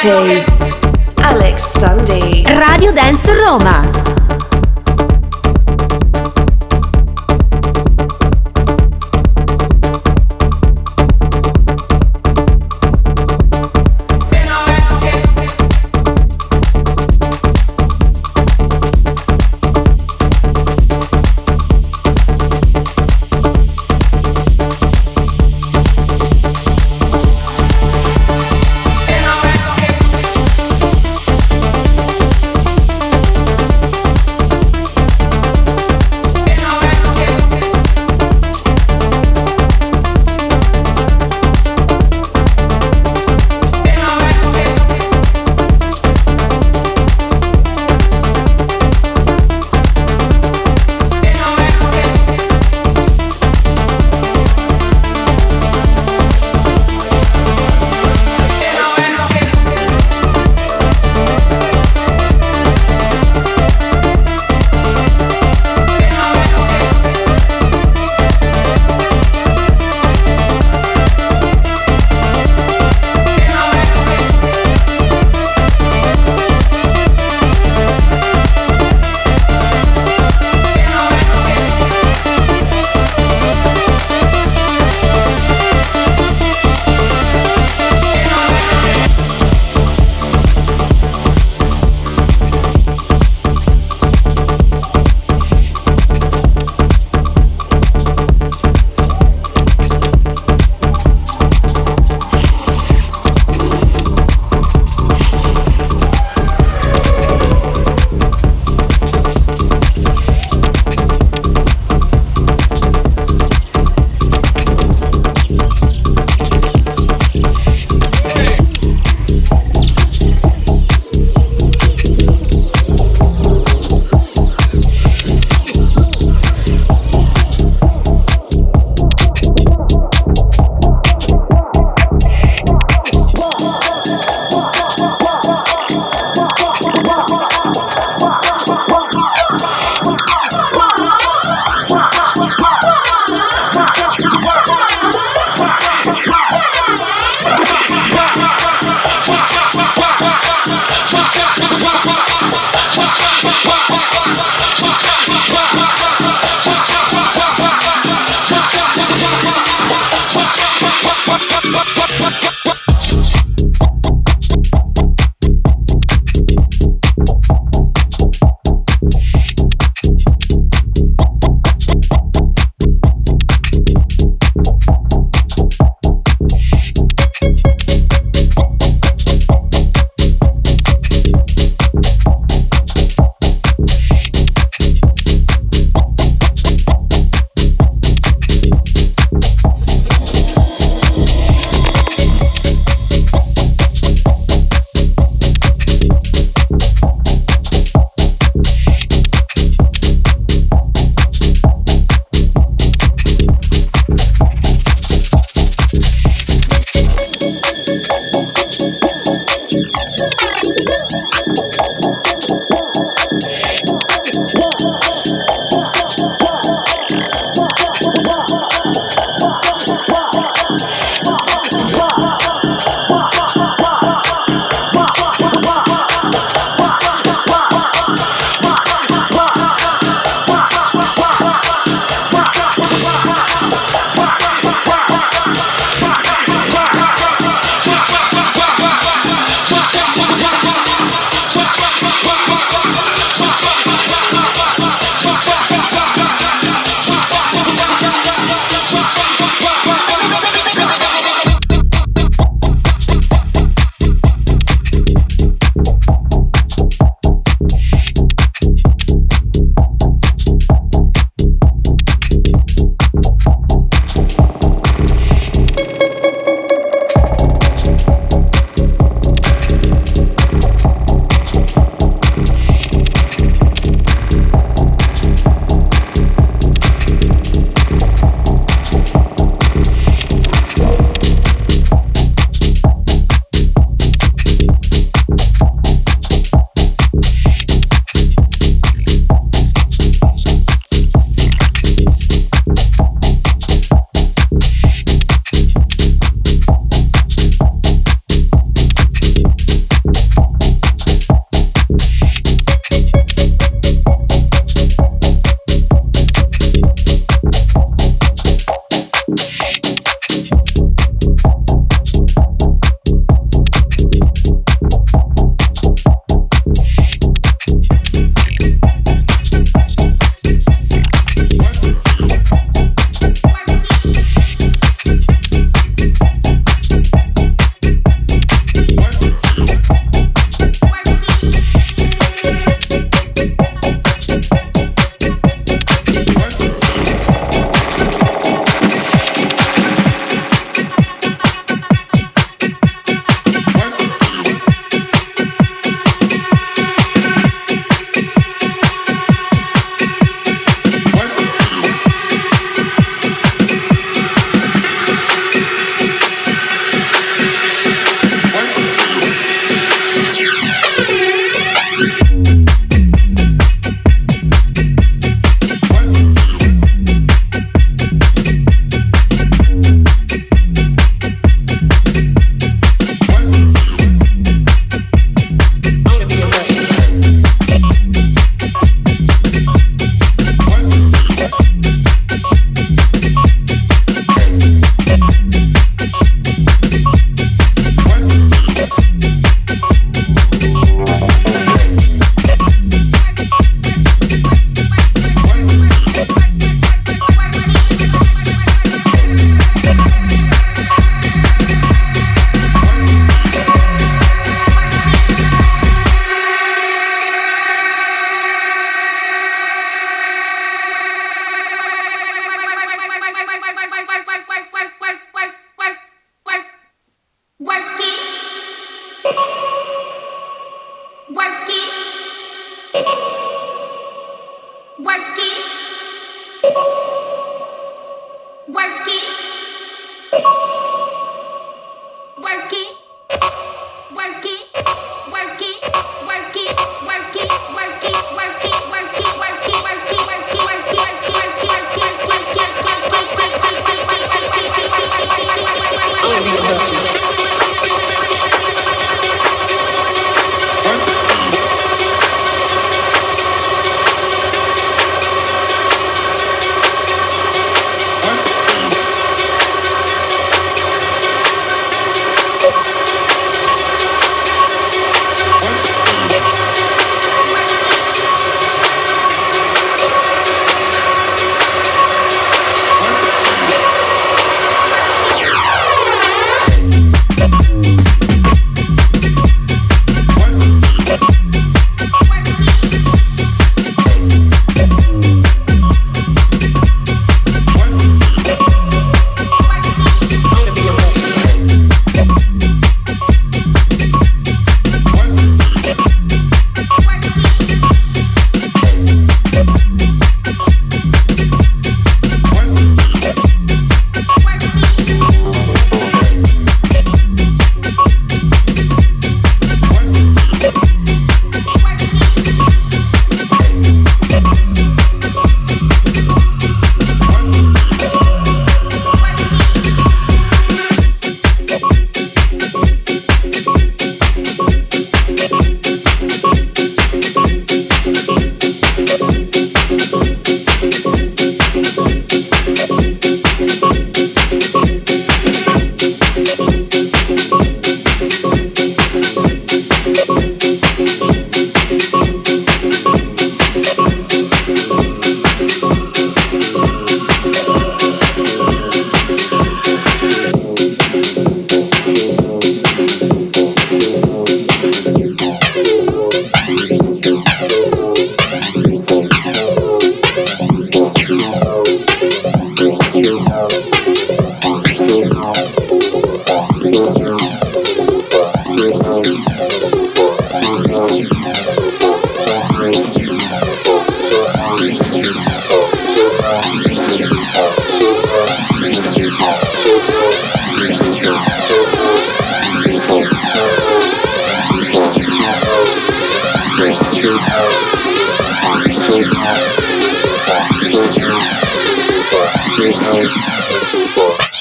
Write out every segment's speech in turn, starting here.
Cup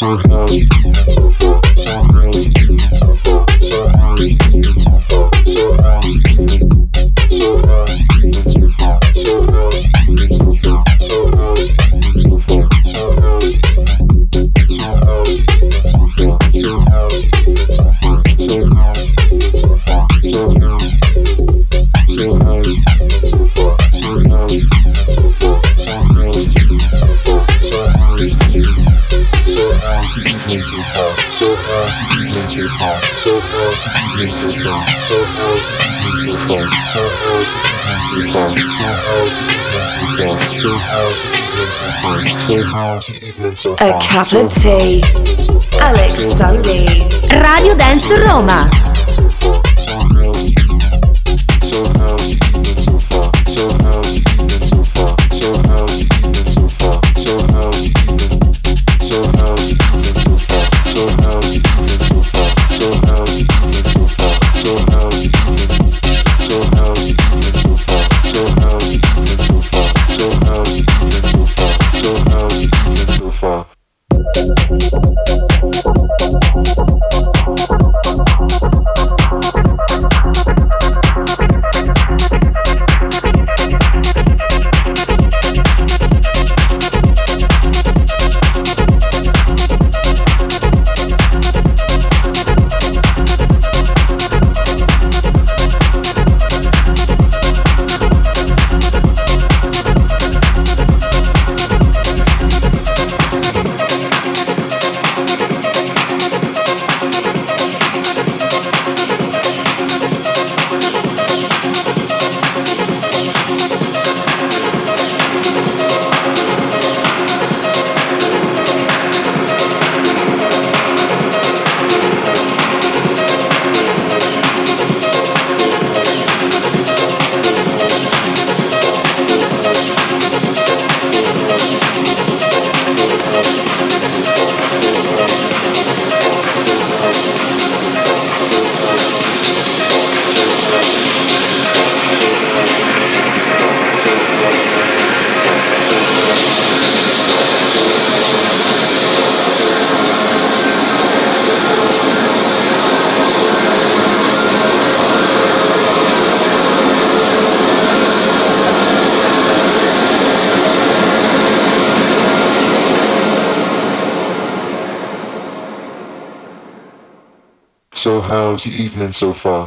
so high. A cup of tea. Alex Sunday. Radio Dance Roma. How's your evening so far?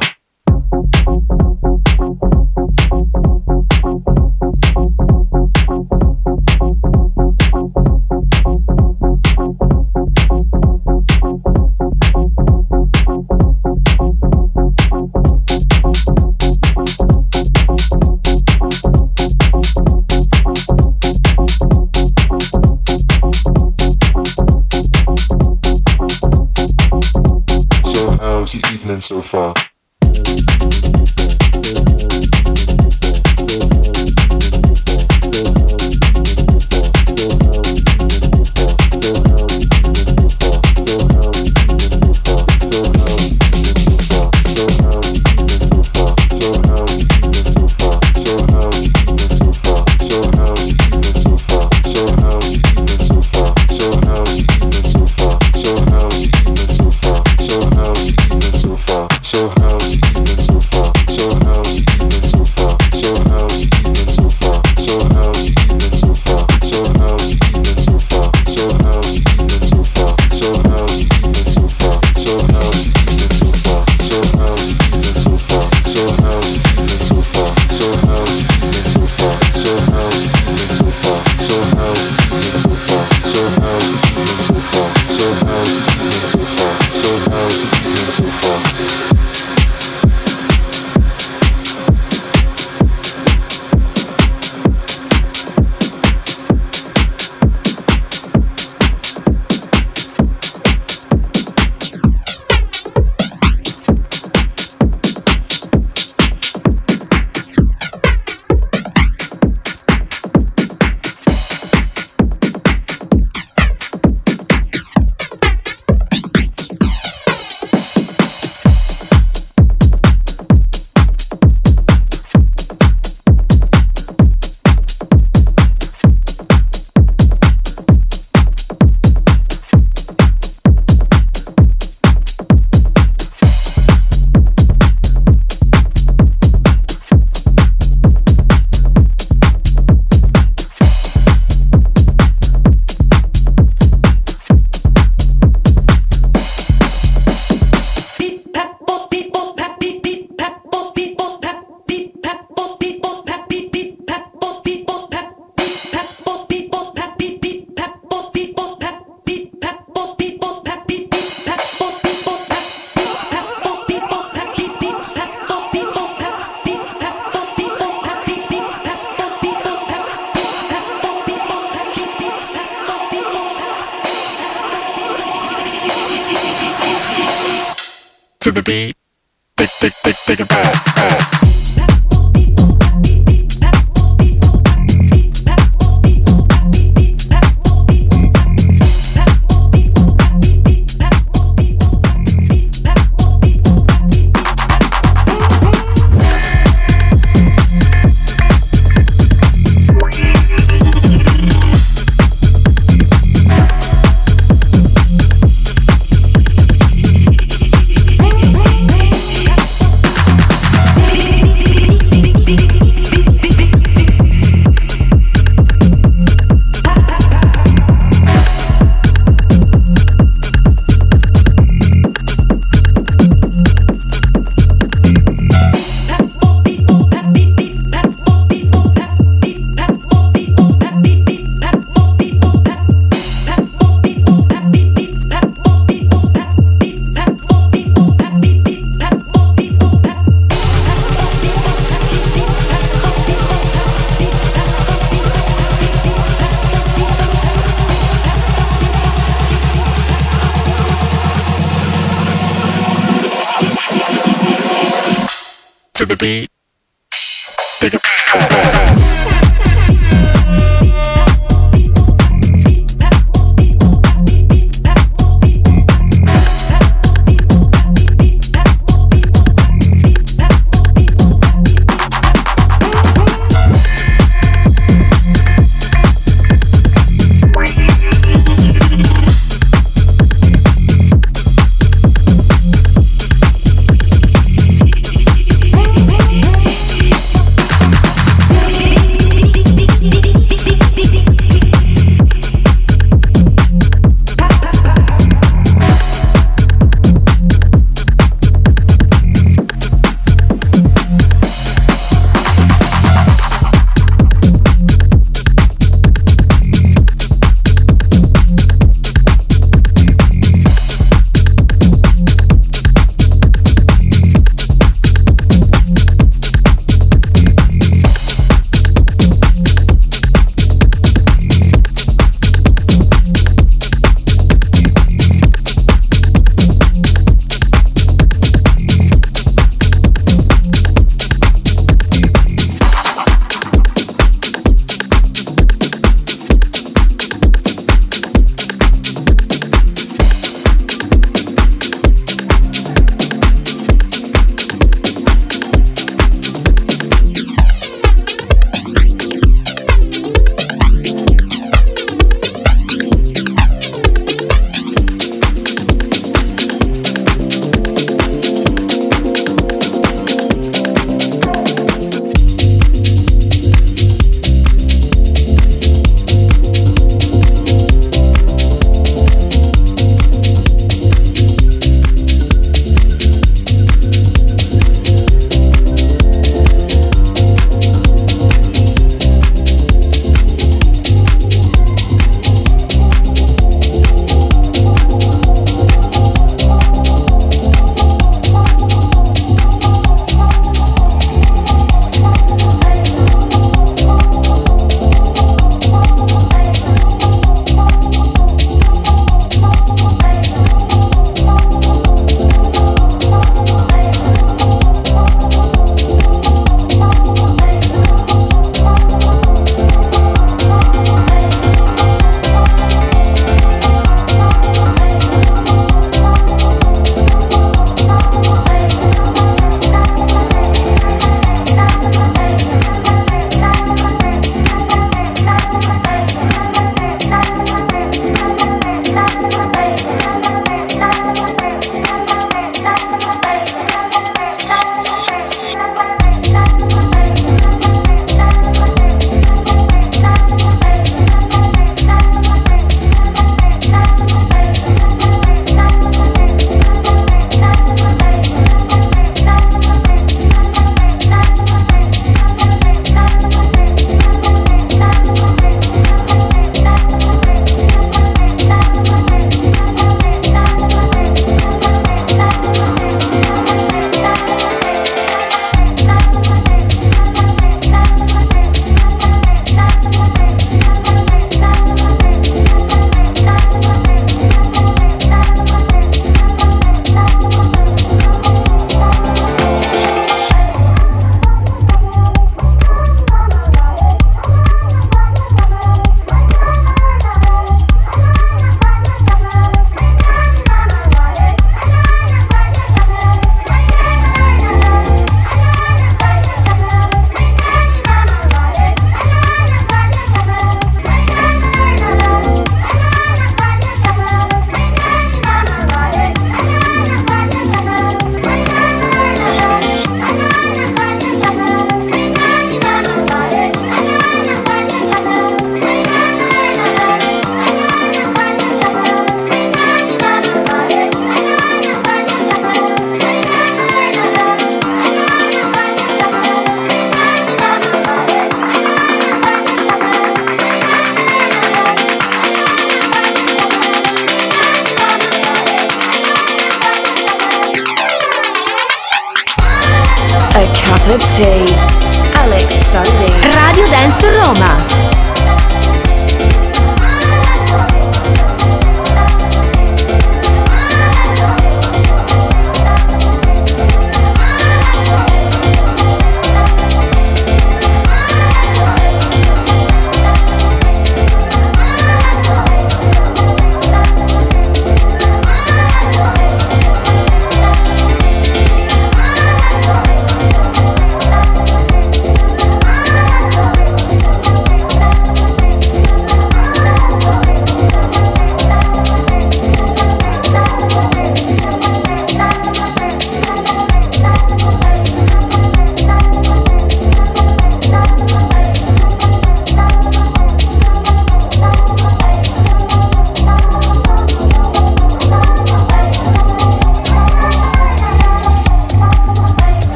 To the beat.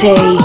Cup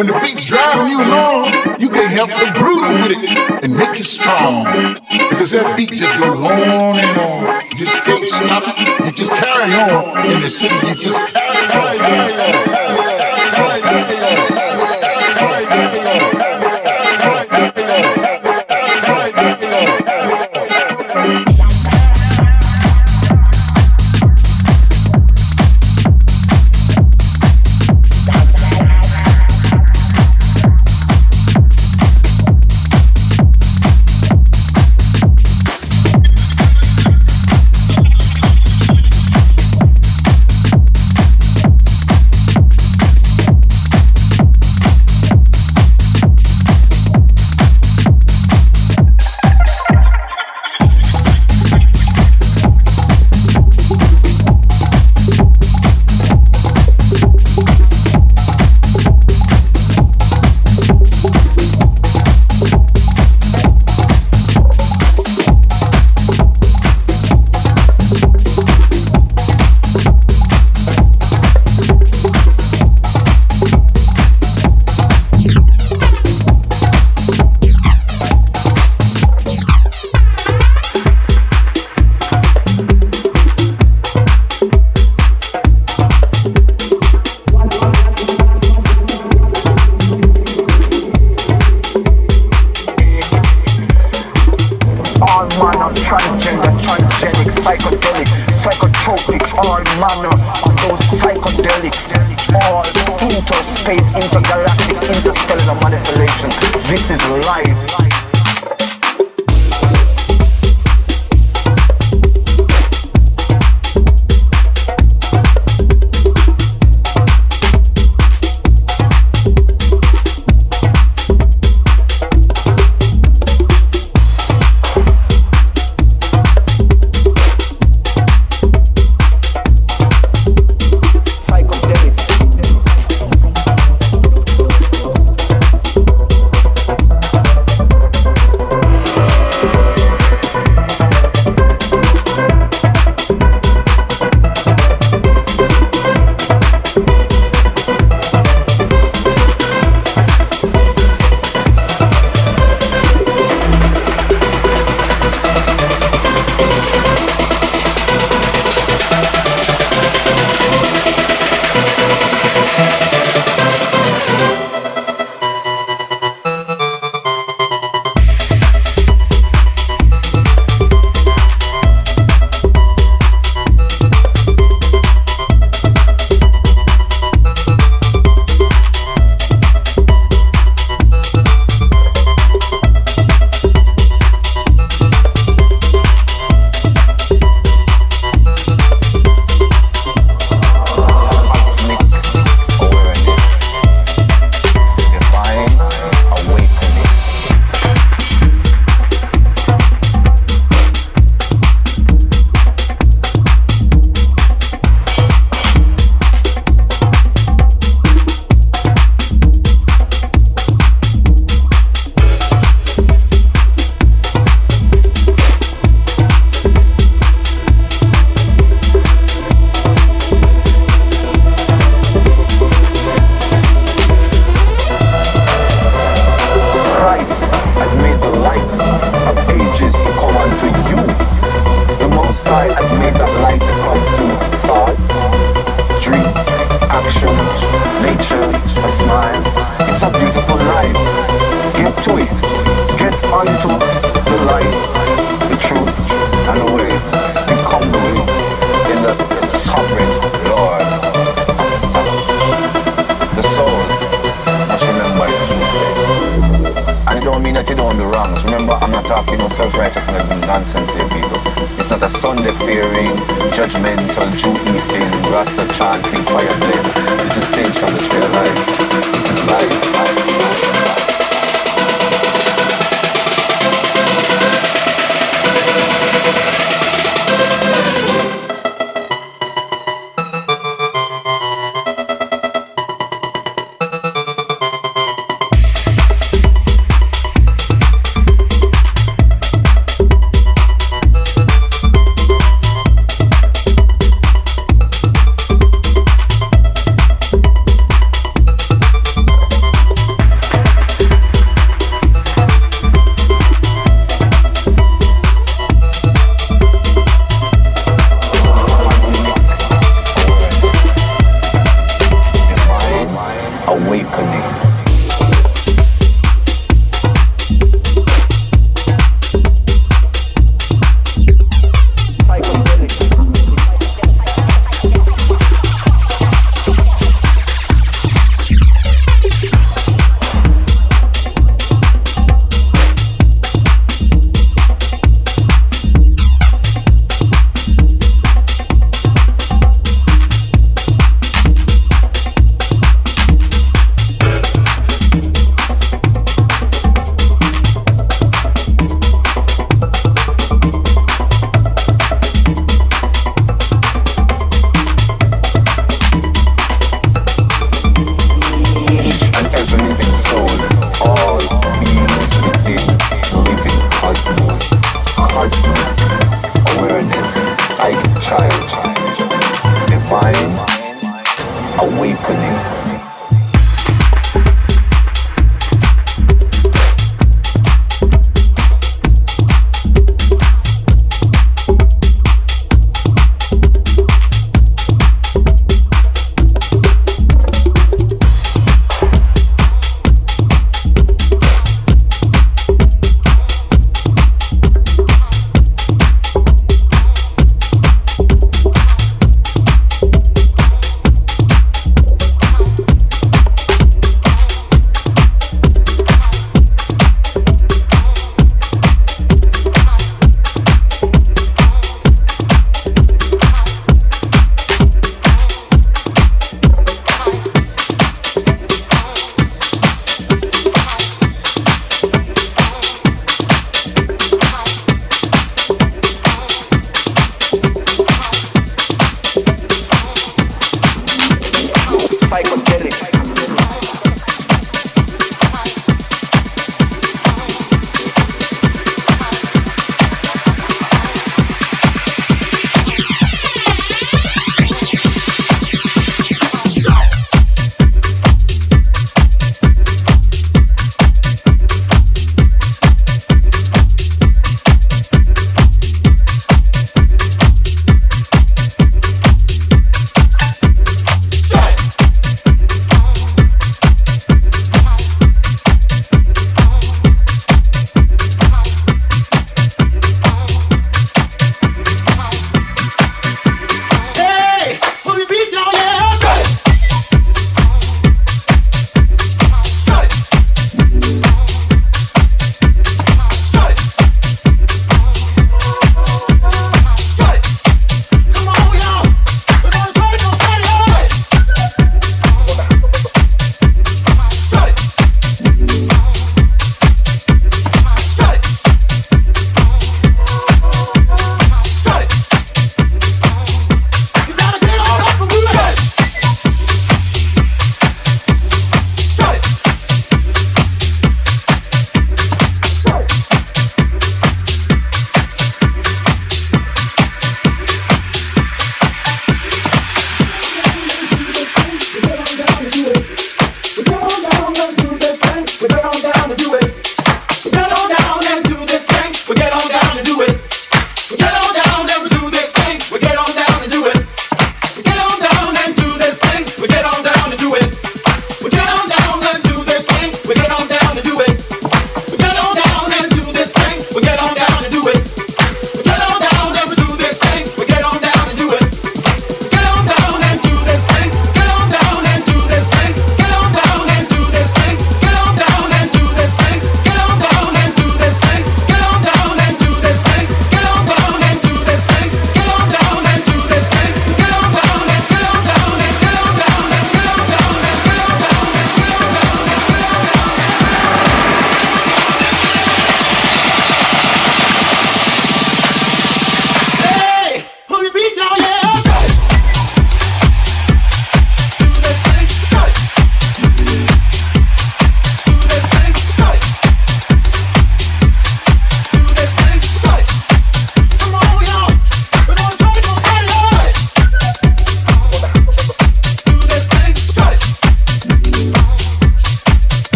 When the beat's driving you along, you can help to groove with it and make you strong. Because that beat just goes on and on. You just can't stop. You just carry on. In the city, you just carry on. Carry on. Carry on. returns same transgender, transgenic, psychedelic, psychotropic, all manner of those psychedelics, all interspace, intergalactic, interstellar manipulation. This is life.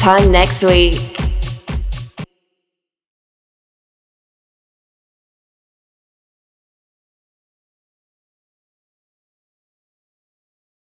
Time next week.